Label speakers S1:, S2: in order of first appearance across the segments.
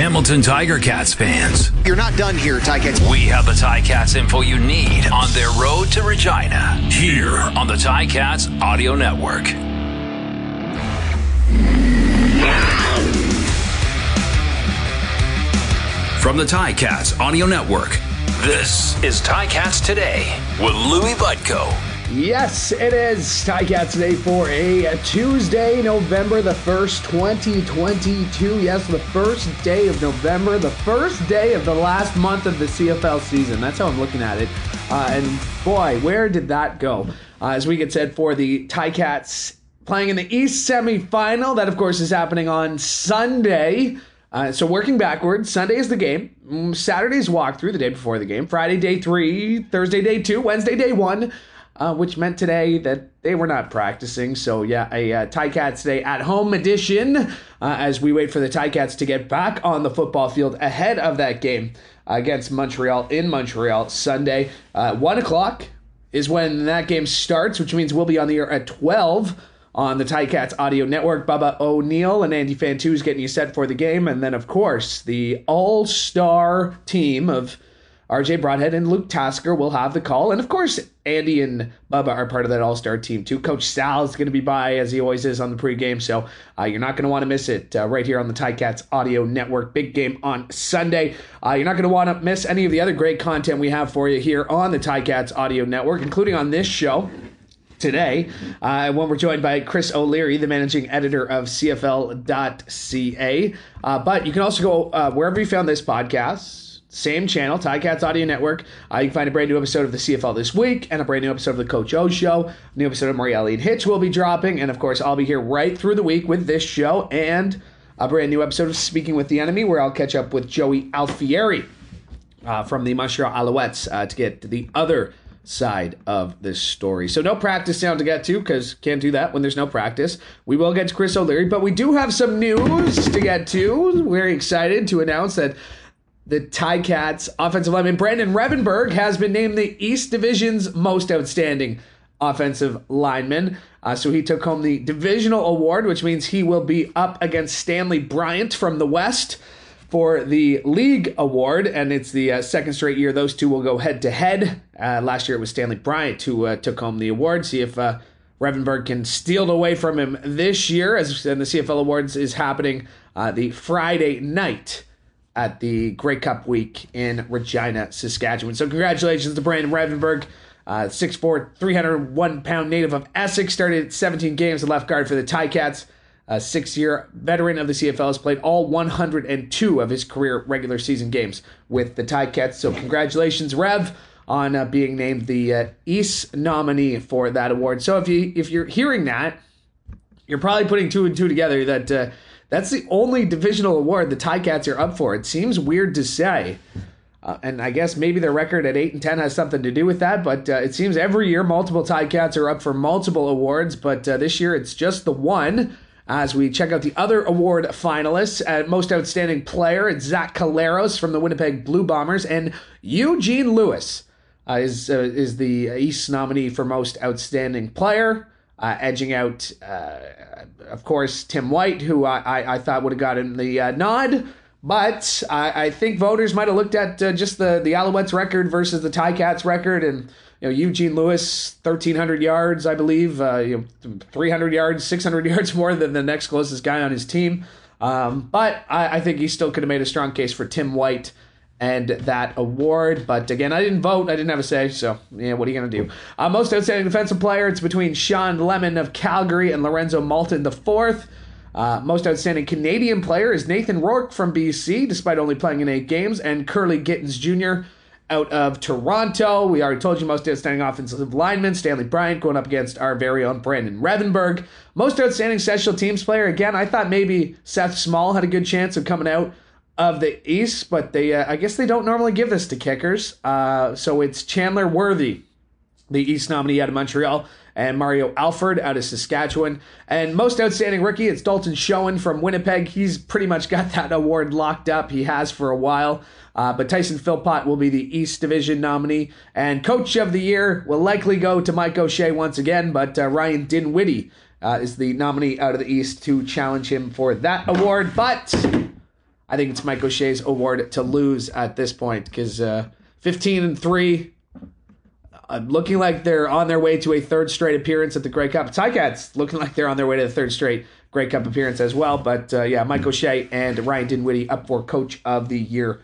S1: Hamilton Tiger Cats fans,
S2: You're not done here, Tiger Ticats.
S1: we have the Tiger Ticats info you need on their road to Regina. Here on the Tiger Ticats Audio Network. From the Tiger Ticats Audio Network, this is Tiger Ticats Today with Louis Butko.
S3: Yes, it is Ticats Day for a Tuesday, November the 1st, 2022. Yes, the first day of November, the first day of the last month of the CFL season. That's how I'm looking at it. Uh, and boy, where did that go? Uh, as we get said for the Ticats playing in the East semifinal, that of course is happening on Sunday. Uh, so working backwards, Sunday is the game. Mm, Saturday's walkthrough the day before the game. Friday day three, Thursday day two, Wednesday day one, uh, which meant today that they were not practicing. So yeah, a uh, Ticats Day at home edition uh, as we wait for the Ticats to get back on the football field ahead of that game against Montreal in Montreal Sunday. Uh, one o'clock is when that game starts, which means we'll be on the air at twelve on the Ticats Audio Network. Bubba O'Neill and Andy Fantus getting you set for the game. And then, of course, the all star team of RJ Broadhead and Luke Tasker will have the call. And of course, Andy and Bubba are part of that all star team too. Coach Sal is going to be by, as he always is on the pregame. So uh, you're not going to want to miss it uh, right here on the Ticats Audio Network. Big game on Sunday. Uh, you're not going to want to miss any of the other great content we have for you here on the Ticats Audio Network, including on this show today uh, when we're joined by Chris O'Leary, the managing editor of CFL.ca. Uh, but you can also go uh, wherever you found this podcast. Same channel, Ticats Audio Network. Uh, you can find a brand new episode of the CFL this week and a brand new episode of the Coach O Show. A new episode of Morielli and Hitch will be dropping. And of course, I'll be here right through the week with this show and a brand new episode of Speaking with the Enemy, where I'll catch up with Joey Alfieri uh, from the Montreal Alouettes uh, to get to the other side of this story. So no practice sound to get to because can't do that when there's no practice. We will get to Chris O'Leary, but we do have some news to get to. Very excited to announce that the Ticats offensive lineman Brandon Revenberg has been named the East Division's most outstanding offensive lineman. Uh, so he took home the divisional award, which means he will be up against Stanley Bryant from the West for the league award, and it's the uh, second straight year those two will go head to head. Uh, last year it was Stanley Bryant who uh, took home the award. See if uh, Revenberg can steal it away from him this year, as and the CFL Awards is happening uh, the Friday night at the Grey Cup week in Regina, Saskatchewan. So congratulations to Brandon Revenberg. Uh, 6'4", 301 pound native of Essex, started 17 games at left guard for the Ticats. A six year veteran of the CFL has played all 102 of his career regular season games with the Ticats. So, congratulations, Rev, on uh, being named the uh, East nominee for that award. So, if you if you're hearing that, you're probably putting two and two together. That uh, that's the only divisional award the Ticats are up for. It seems weird to say. Uh, and I guess maybe their record at 8 and 10 has something to do with that, but uh, it seems every year multiple Ticats are up for multiple awards, but uh, this year it's just the one as we check out the other award finalists. At Most Outstanding Player, it's Zach Collaros from the Winnipeg Blue Bombers, and Eugene Lewis uh, is, uh, is the East nominee for Most Outstanding Player. Uh, edging out, uh, of course, Tim White, who I, I, I thought would have gotten the uh, nod. But I, I think voters might have looked at uh, just the, the Alouettes record versus the Ticats record and you know, Eugene Lewis, 1,300 yards, I believe, uh, you know, 300 yards, 600 yards more than the next closest guy on his team. Um, but I, I, think he still could have made a strong case for Tim White and that award. But again, I didn't vote. I didn't have a say. So, yeah, what are you going to do? Uh, most outstanding defensive player, it's between Shawn Lemon of Calgary and Lorenzo Mauldin the fourth. Uh, most outstanding Canadian player is Nathan Rourke from BC, despite only playing in eight games, and Kurleigh Gittens Jr out of Toronto. We already told you most outstanding offensive lineman, Stanley Bryant, going up against our very own Brandon Revenberg. Most outstanding special teams player, again, I thought maybe Seth Small had a good chance of coming out of the East, but they uh, I guess they don't normally give this to kickers. Uh, so it's Chandler Worthy, the East nominee out of Montreal, and Mario Alford out of Saskatchewan. And most outstanding rookie, it's Dalton Schoen from Winnipeg. He's pretty much got that award locked up. He has for a while. Uh, but Tyson Philpot will be the East Division nominee. And Coach of the Year will likely go to Mike O'Shea once again, but uh, Ryan Dinwiddie uh, is the nominee out of the East to challenge him for that award. But
S4: I think it's Mike O'Shea's award to lose at this point because uh, 15 and three, uh, looking like they're on their way to a third straight appearance at the Grey Cup. Ticats looking like they're on their way to the third straight Grey Cup appearance as well. But uh, yeah, Mike O'Shea and Ryan Dinwiddie up for Coach of the Year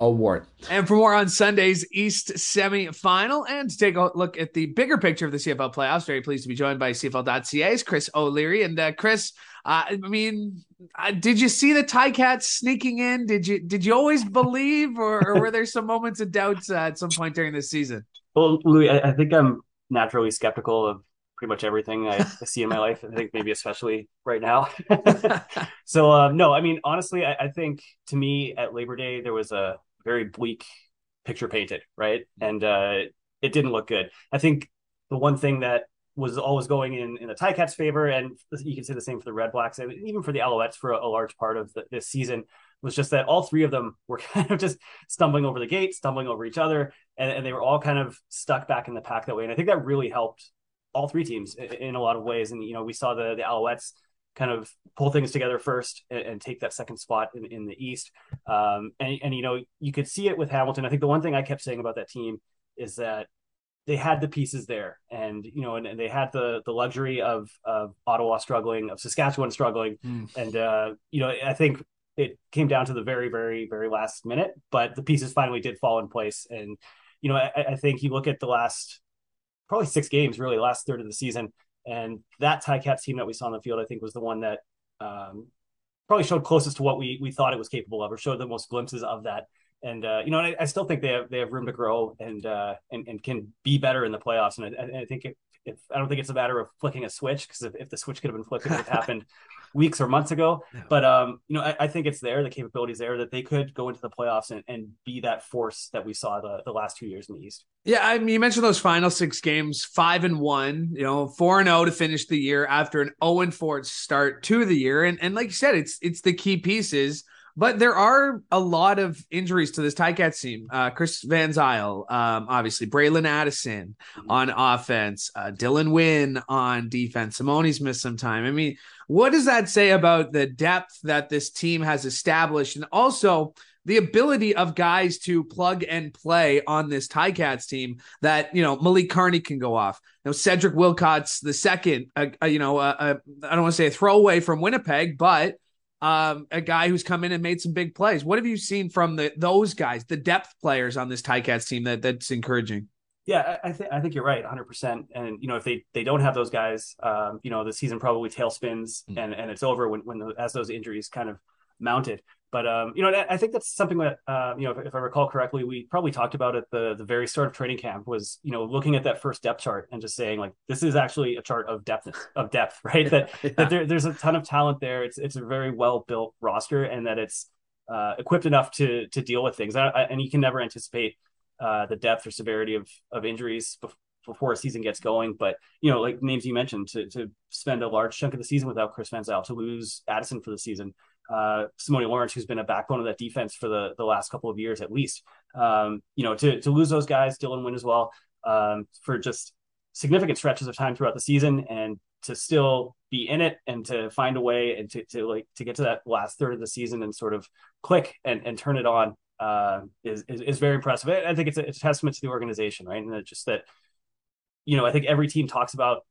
S4: award.
S3: And for more on Sunday's East semifinal and to take a look at the bigger picture of the CFL playoffs, very pleased to be joined by CFL.ca's Chris O'Leary. And uh, Chris, uh, I mean, uh, did you see the Ticats sneaking in? Did you did you always believe, or, or were there some moments of doubt uh, at some point during this season?
S5: Well, Louis, I, I think I'm naturally skeptical of pretty much everything I, I, see in my life. I think maybe especially right now. so uh, no, I mean honestly, I, I, think to me at Labor Day there was a very bleak picture painted, right? And uh, it didn't look good. I think the one thing that was always going in in the Ticats' favor, and you can say the same for the Red Blacks, and even for the Alouettes for a, a large part of the, this season, was just that all three of them were kind of just stumbling over the gate, stumbling over each other, and, and they were all kind of stuck back in the pack that way. And I think that really helped all three teams in, in a lot of ways. And you know, we saw the the Alouettes kind of pull things together first and, and take that second spot in, in the East. Um, and, and, you know, you could see it with Hamilton. I think the one thing I kept saying about that team is that they had the pieces there and, you know, and, and they had the, the luxury of, of Ottawa struggling, of Saskatchewan struggling. Mm. And, uh, you know, I think it came down to the very, very, very last minute, but the pieces finally did fall in place. And, you know, I, I think you look at the last probably six games, really, last third of the season and that Ticats team that we saw on the field, I think, was the one that um, probably showed closest to what we we thought it was capable of, or showed the most glimpses of that. And uh, you know, I, I, still think they have they have room to grow and uh, and and can be better in the playoffs. And I, I think if, if I don't think it's a matter of flicking a switch because if, if the switch could have been flipped, it would have happened weeks or months ago. Yeah. But um, you know, I, I, think it's there, the capabilities there that they could go into the playoffs and, and be that force that we saw the, the last two years in the East.
S3: Yeah, I mean, you mentioned those final six games, five and one, you know, four and zero oh to finish the year after an zero oh and four start to the year, and and like you said, it's it's the key pieces. But there are a lot of injuries to this Ticats team. Uh, Chris Van Zyl, um, obviously, Bralon Addison mm-hmm. on offense, uh, Dylan Wynn on defense. Simoni's missed some time. I mean, what does that say about the depth that this team has established, and also the ability of guys to plug and play on this Ticats team? That you know, Malik Carney can go off. You know, Cedric Wilcots the second. Uh, uh, you know, I don't want to say a throwaway from Winnipeg, but um, a guy who's come in and made some big plays. What have you seen from the those guys, the depth players on this Ticats team that that's encouraging?
S5: Yeah, I think I think you're right, 100. percent And you know, if they they don't have those guys, um, you know, the season probably tailspins mm-hmm. and and it's over when when the, as those injuries kind of mounted. But um, you know, I think that's something that uh, you know, if, if, I recall correctly, we probably talked about at the the very start of training camp was you know looking at that first depth chart and just saying like this is actually a chart of depth of depth, right? that yeah. that there, there's a ton of talent there. It's it's a very well built roster, and that it's uh, equipped enough to to deal with things. I, I, and you can never anticipate uh, the depth or severity of of injuries before a season gets going. But you know, like names you mentioned, to to spend a large chunk of the season without Chris Van Zyl, to lose Addison for the season, uh, Simoni Lawrence, who's been a backbone of that defense for the the last couple of years at least. Um, you know, to to lose those guys, Dylan Wynn as well, um, for just significant stretches of time throughout the season, and to still be in it and to find a way and to, to like to get to that last third of the season and sort of click and, and turn it on uh, is, is, is very impressive. I think it's a, it's a testament to the organization, right? And just that, you know, I think every team talks about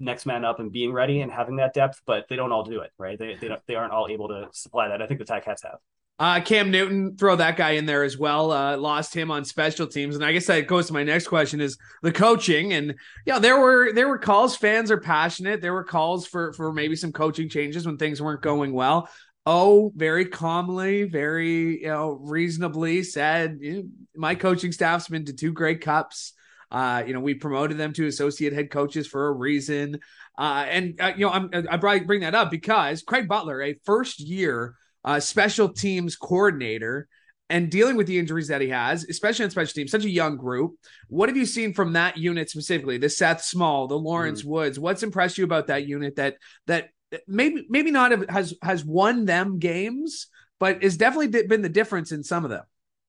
S5: next man up and being ready and having that depth, but they don't all do it, right? They they, they aren't all able to supply that. I think the Ticats have.
S3: Uh, Cam Newton, throw that guy in there as well. Uh, lost him on special teams, and I guess that goes to my next question: is the coaching? And yeah, there were there were calls. Fans are passionate. There were calls for for maybe some coaching changes when things weren't going well. Oh, very calmly, very you know reasonably said, my coaching staff's been to two great Cups. Uh, you know, we promoted them to associate head coaches for a reason. Uh, and uh, you know, I'm, I bring that up because Craig Butler, a first year uh, special teams coordinator, and dealing with the injuries that he has, especially on special teams, such a young group. What have you seen from that unit specifically? The Seth Small, the Lawrence mm. Woods. What's impressed you about that unit that that maybe maybe not has has won them games, but has definitely been the difference in some of them?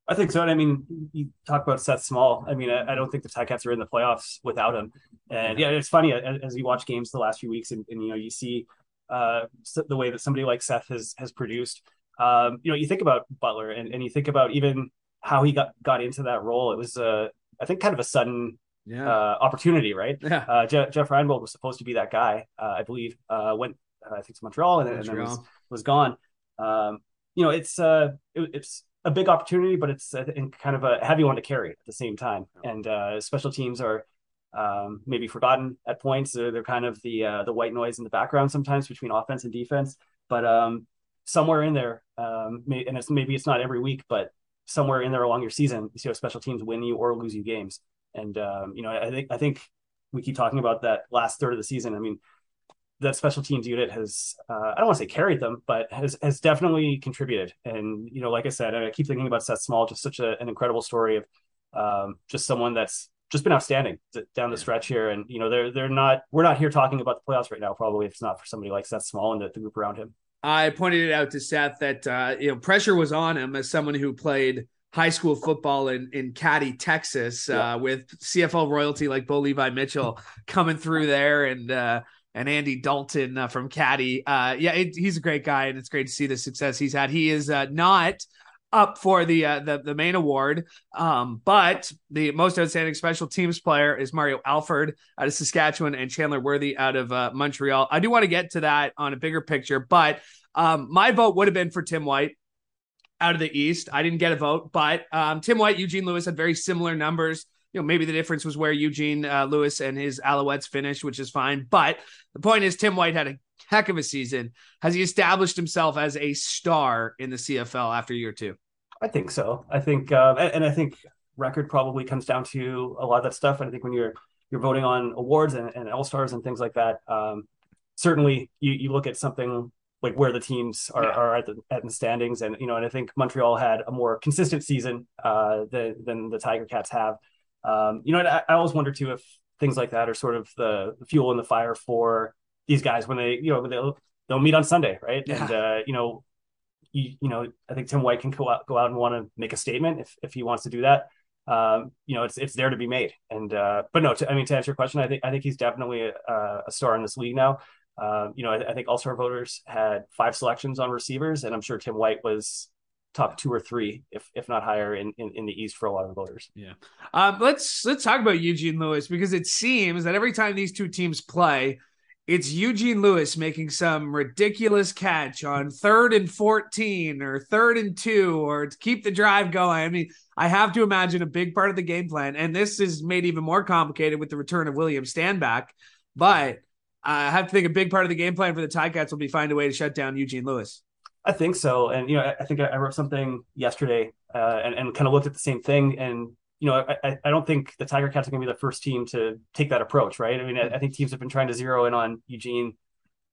S5: I think so. And I mean, you talk about Seth Small. I mean, I, I don't think the Ticats are in the playoffs without him. And yeah, it's funny as, as you watch games the last few weeks, and, and you know you see uh, the way that somebody like Seth has has produced. um, you know, you think about Butler and, and you think about even how he got got into that role. It was, uh, I think, kind of a sudden yeah. uh, opportunity, right?
S3: Yeah.
S5: Uh, Je- Jeff Reinebold was supposed to be that guy, uh, I believe. Uh, went, uh, I think, to Montreal and, Montreal. and then was, was gone. Um, you know, it's uh, it, it's a big opportunity, but it's uh, kind of a heavy one to carry at the same time. And uh, special teams are um, maybe forgotten at points. They're, they're kind of the uh, the white noise in the background sometimes between offense and defense. But um, somewhere in there, um, may, and it's maybe it's not every week, but somewhere in there along your season, you see how special teams win you or lose you games. And um, you know, I think I think we keep talking about that last third of the season. I mean, that special teams unit has uh, I don't want to say carried them, but has has definitely contributed. And you know, like I said, I keep thinking about Seth Small, just such a, an incredible story of um, just someone that's just been outstanding down the stretch here. And you know, they're they're not we're not here talking about the playoffs right now. Probably if it's not for somebody like Seth Small and the, the group around him.
S3: I pointed it out to Seth that uh, you know pressure was on him as someone who played high school football in in Katy, Texas, yeah. uh, with CFL royalty like Bo Levi Mitchell coming through there and. And Andy Dalton uh, from Katy. Uh, yeah, it, he's a great guy, and it's great to see the success he's had. He is uh, not up for the, uh, the the main award, um, but the most outstanding special teams player is Mario Alford out of Saskatchewan and Chandler Worthy out of uh, Montreal. I do want to get to that on a bigger picture, but um, my vote would have been for Tim White out of the East. I didn't get a vote, but um, Tim White, Eugene Lewis had very similar numbers you know, maybe the difference was where Eugene uh, Lewis and his Alouettes finished, which is fine. But the point is, Tim White had a heck of a season. Has he established himself as a star in the CFL after year two?
S5: I think so. I think, uh, and I think record probably comes down to a lot of that stuff. And I think when you're you're voting on awards and, and all stars and things like that, um, certainly you, you look at something like where the teams are, yeah. are at the at the standings, and you know, and I think Montreal had a more consistent season uh, than than the Tiger Cats have. Um, you know, I, I always wonder too if things like that are sort of the fuel in the fire for these guys when they, you know, they'll they'll meet on Sunday, right? Yeah. And uh, you know, you, you know, I think Tim White can go out go out and want to make a statement if if he wants to do that. Um, you know, it's it's there to be made. And uh, but no, to, I mean, to answer your question, I think I think he's definitely a, a star in this league now. Uh, you know, I, I think All Star voters had five selections on receivers, and I'm sure Tim White was top two or three, if if not higher, in, in, in the East for a lot of voters.
S3: Yeah. Um, let's let's talk about Eugene Lewis because it seems that every time these two teams play, it's Eugene Lewis making some ridiculous catch on third and 14 or third and two or to keep the drive going. I mean, I have to imagine a big part of the game plan, and this is made even more complicated with the return of William Stanback, But I have to think a big part of the game plan for the Ticats will be find a way to shut down Eugene Lewis.
S5: I think so. And, you know, I, I think I, wrote something yesterday uh, and, and kind of looked at the same thing. And, you know, I, I don't think the Tiger Cats are going to be the first team to take that approach, right? I mean, I, I think teams have been trying to zero in on Eugene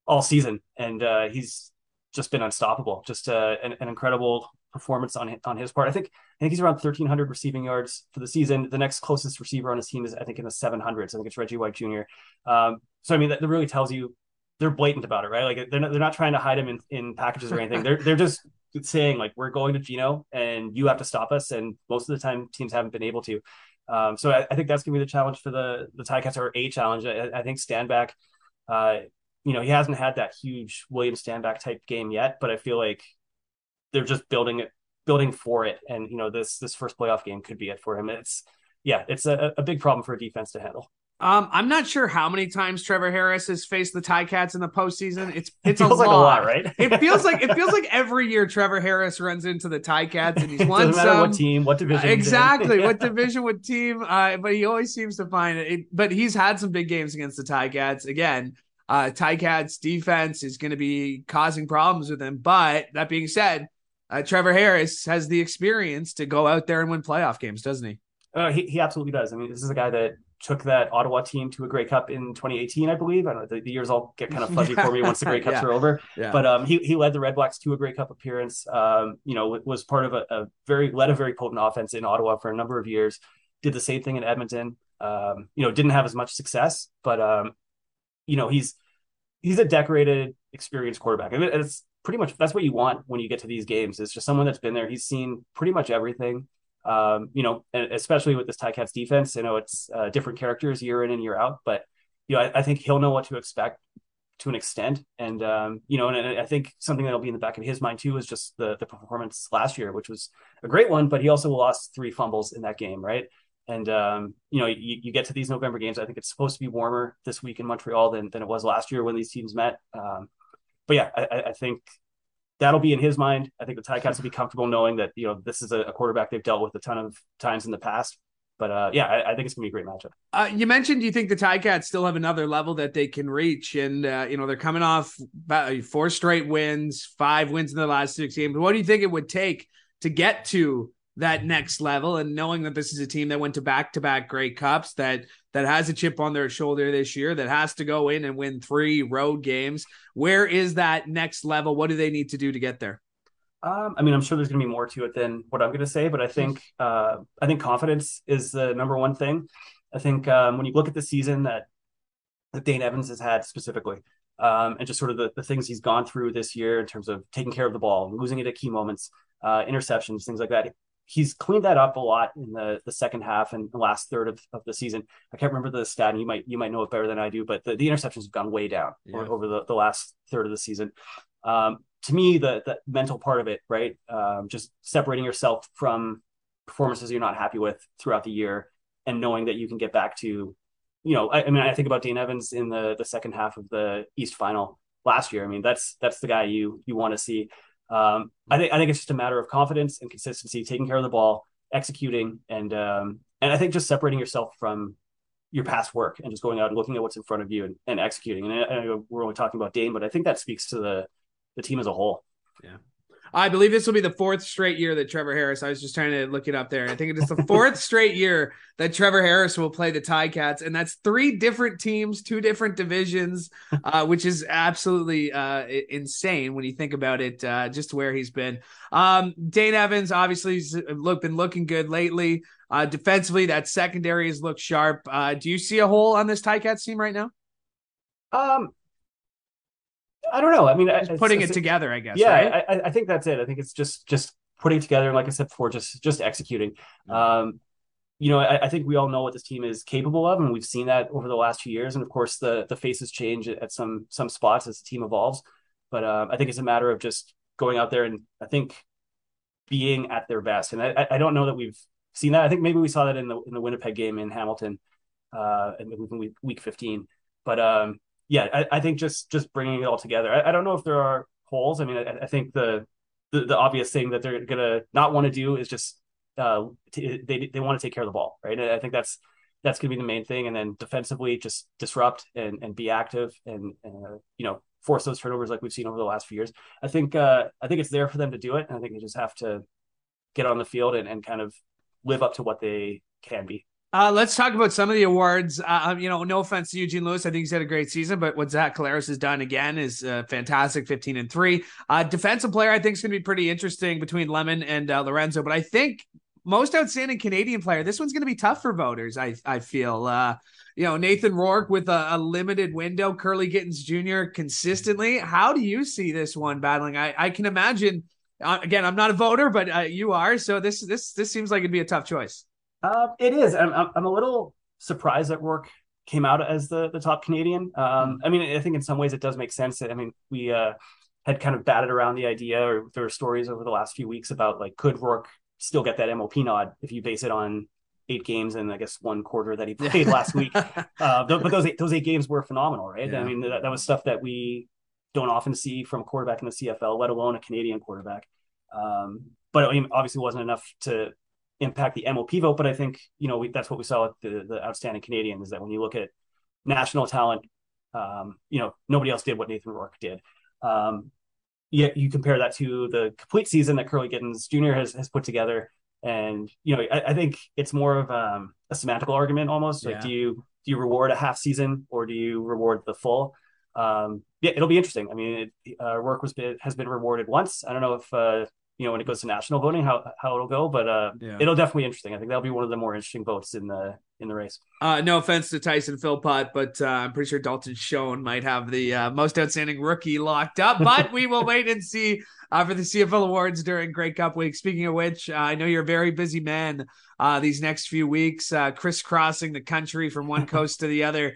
S5: all season, and uh, he's just been unstoppable. Just uh, an, an, incredible performance on on his part. I think I think he's around 1,300 receiving yards for the season. The next closest receiver on his team is I think in the 700s. I think it's Reggie White Jr. Um, so I mean, that, that really tells you they're blatant about it, right? Like they're not, they're not trying to hide him in, in packages or anything. they're they're just saying like we're going to Gino and you have to stop us. And most of the time teams haven't been able to. Um, so I, I, think that's gonna be the challenge for the the Ticats or a challenge. I, I think Stanback, uh, you know, he hasn't had that huge William Stanback type game yet, but I feel like they're just building it, building for it. And you know, this this first playoff game could be it for him. It's yeah, it's a, a big problem for a defense to handle.
S3: Um, I'm not sure how many times Trevor Harris has faced the Ticats in the postseason. It's it's
S5: it
S3: a, lot.
S5: Like a lot, right?
S3: it feels like it feels like every year Trevor Harris runs into the Ticats and he's won
S5: Doesn't
S3: some.
S5: what team, what division?
S3: Uh, exactly, what division, what team? Uh, but he always seems to find it. it. But he's had some big games against the Ticats. Again, uh, Ticats defense is going to be causing problems with him. But that being said, uh, Trevor Harris has the experience to go out there and win playoff games, doesn't he?
S5: Uh, he, he absolutely does. I mean, this is a guy that took that Ottawa team to a Grey Cup in 2018, I believe. I don't know, the, the years all get kind of fuzzy for me once the Grey Cups yeah. are over. Yeah. But um, he, he led the Red Blacks to a Grey Cup appearance. Um, you know, was part of a, a, very led a very potent offense in Ottawa for a number of years. Did the same thing in Edmonton. Um, you know, didn't have as much success, but um, you know, he's he's a decorated, experienced quarterback, and it's pretty much that's what you want when you get to these games. It's just someone that's been there. He's seen pretty much everything. Um, you know, especially with this Ticats defense, you know, it's uh, different characters year in and year out, but you know, I, I, think he'll know what to expect to an extent. And um, you know, and, I think something that'll be in the back of his mind too is just the the performance last year, which was a great one, but he also lost three fumbles in that game, right? And um, you know, you, you, get to these November games. I think it's supposed to be warmer this week in Montreal than than it was last year when these teams met. Um, but yeah, I, I, think that'll be in his mind. I think the Ticats will be comfortable knowing that you know this is a, quarterback they've dealt with a ton of times in the past. But uh, yeah, I, I, think it's gonna be a great matchup.
S3: Uh, you mentioned you think the Ticats still have another level that they can reach, and uh, you know they're coming off four straight wins, five wins in the last six games. What do you think it would take to get to that next level? And knowing that this is a team that went to back to back great Cups, that that has a chip on their shoulder this year, that has to go in and win three road games. Where is that next level? What do they need to do to get there?
S5: Um, I mean, I'm sure there's going to be more to it than what I'm going to say, but I think uh, I think confidence is the number one thing. I think um, when you look at the season that that Dane Evans has had specifically, um, and just sort of the, the things he's gone through this year in terms of taking care of the ball, losing it at key moments, uh, interceptions, things like that. He's cleaned that up a lot in the, the second half and the last third of, of the season. I can't remember the stat, and you might you might know it better than I do, but the, the interceptions have gone way down yeah. over, over the, the last third of the season. Um, to me the the mental part of it right um, just separating yourself from performances you're not happy with throughout the year and knowing that you can get back to you know I, I, mean i think about Dane evans in the the second half of the east final last year i mean that's that's the guy you you want to see um, i think i think it's just a matter of confidence and consistency taking care of the ball executing and um, and i think just separating yourself from your past work and just going out and looking at what's in front of you and, and executing and I, I we're only talking about dane but i think that speaks to the the team as a whole.
S3: Yeah. I believe this will be the fourth straight year that Trevor Harris. I was just trying to look it up there. I think it is the fourth straight year that Trevor Harris will play the Ticats, and that's three different teams, two different divisions, uh, which is absolutely uh, insane when you think about it. Uh, just where he's been. Um, Dane Evans obviously has look, been looking good lately. Uh, defensively, that secondary has looked sharp. Uh, do you see a hole on this Ticats team right now?
S5: Um, I don't know. I mean,
S3: just putting it together, I guess.
S5: Yeah,
S3: right?
S5: I, I, think that's it. I think it's just just putting together, like I said before, just just executing. Um, you know, I, I, think we all know what this team is capable of, and we've seen that over the last few years. And of course, the the faces change at some some spots as the team evolves. But uh, I think it's a matter of just going out there and I think being at their best. And I, I don't know that we've seen that. I think maybe we saw that in the in the Winnipeg game in Hamilton, uh, in week, week 15. But um, yeah, I, I, think just just bringing it all together. I, I, don't know if there are holes. I mean, I, I think the, the, the obvious thing that they're gonna not want to do is just uh, t- they they want to take care of the ball, right? And I think that's that's gonna be the main thing. And then defensively, just disrupt and and be active and, uh, you know force those turnovers like we've seen over the last few years. I think uh, I think it's there for them to do it, and I think they just have to get on the field and, and kind of live up to what they can be.
S3: Uh, let's talk about some of the awards. Uh, um, you know, no offense to Eugene Lewis, I think he's had a great season, but what Zach Collaros has done again is uh, fantastic. Fifteen and three. Uh, defensive player, I think is going to be pretty interesting between Lemon and uh, Lorenzo. But I think most outstanding Canadian player. This one's going to be tough for voters. I I feel. Uh, you know, Nathan Rourke with a, a, limited window, Kurleigh Gittens Jr. consistently. How do you see this one battling? I I can imagine. Again, I'm not a voter, but you are. So this this this seems like it'd be a tough choice.
S5: Uh, it is. I'm, I'm a little surprised that Rourke came out as the the top Canadian. Um, I mean, I think in some ways it does make sense. I mean, we uh, had kind of batted around the idea, or there were stories over the last few weeks about like could Rourke still get that MOP nod if you base it on eight games and I guess one quarter that he played last week. Uh, but those eight, those eight games were phenomenal, right? Yeah. I mean, that, that was stuff that we don't often see from a quarterback in the CFL, let alone a Canadian quarterback. Um, but I mean, obviously wasn't enough to impact the MOP vote, but I think you know we, that's what we saw with the, the outstanding Canadian is that when you look at national talent, um, you know nobody else did what Nathan Rourke did. Um, yet you compare that to the complete season that Kurleigh Gittens Jr. has has put together, and you know I, I think it's more of um, a semantical argument almost. Like, yeah. do you do you reward a half season or do you reward the full? Um, yeah, it'll be interesting. I mean, it, uh, Rourke was been, has been rewarded once. I don't know if uh, you know when it goes to national voting how how it'll go, but uh, yeah. it'll definitely be interesting. I think that'll be one of the more interesting votes in the in the race.
S2: Uh, no offense to Tyson Philpot, but uh, I'm pretty sure Dalton Schoen might have the uh, most outstanding rookie locked up. But we will wait and see uh, for the CFL awards during Grey Cup week. Speaking of which, uh, I know you're a very busy man uh, these next few weeks, crisscrossing the country from one coast to the other,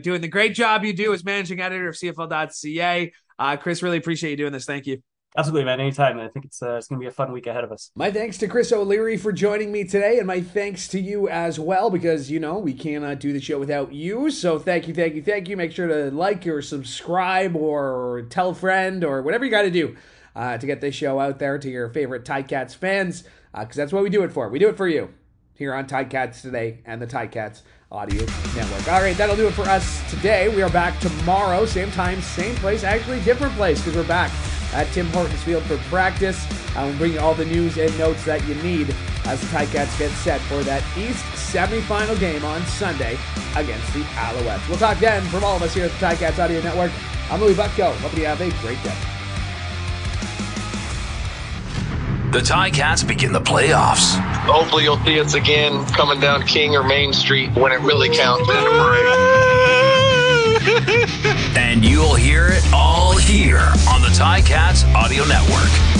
S2: doing the great job you do as managing editor of CFL.ca. Chris, really appreciate you doing this. Thank you.
S5: Absolutely, man. Anytime. I think it's uh, it's going to be a fun week ahead of us.
S3: My thanks to Chris O'Leary for joining me today, and my thanks to you as well, because you know we cannot do the show without you. So thank you, thank you, thank you. Make sure to like or subscribe or tell a friend or whatever you got to do uh, to get this show out there to your favorite Ticats fans, because uh, that's what we do it for. We do it for you here on Ticats today and the Ticats Audio Network. All right, that'll do it for us today. We are back tomorrow, same time, same place, actually different place because we're back at Tim Hortons Field for practice. I will bring you all the news and notes that you need as the Ticats get set for that East semifinal game on Sunday against the Alouettes. We'll talk then from all of us here at the Ticats Audio Network. I'm Louis Butko. Hope you have a great day.
S1: The Ticats begin the playoffs.
S6: Hopefully, you'll see us again coming down King or Main Street when it really counts in the
S1: parade. And you'll hear it all here on the Ticats Audio Network.